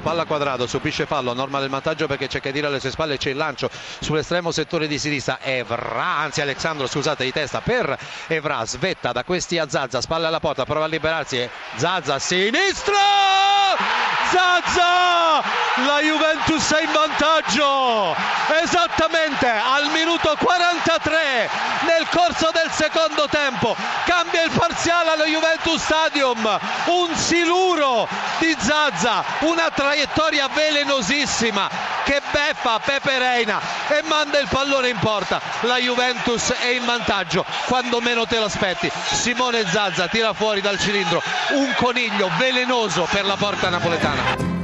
palla quadrato, subisce fallo, norma del vantaggio perché c'è che dire alle sue spalle, c'è il lancio sull'estremo settore di sinistra, Evra, anzi Alessandro scusate di testa per Evra, svetta da questi a Zazza, spalle alla porta, prova a liberarsi, Zazza sinistra! Zazza! La Juventus è in vantaggio! Esattamente al minuto 43 nel corso del secondo tempo. Cambia il parziale allo Juventus Stadium. Un siluro di Zazza, una traiettoria velenosissima che beffa Pepe Reina e manda il pallone in porta. La Juventus è in vantaggio quando meno te lo aspetti. Simone Zazza tira fuori dal cilindro un coniglio velenoso per la porta napoletana.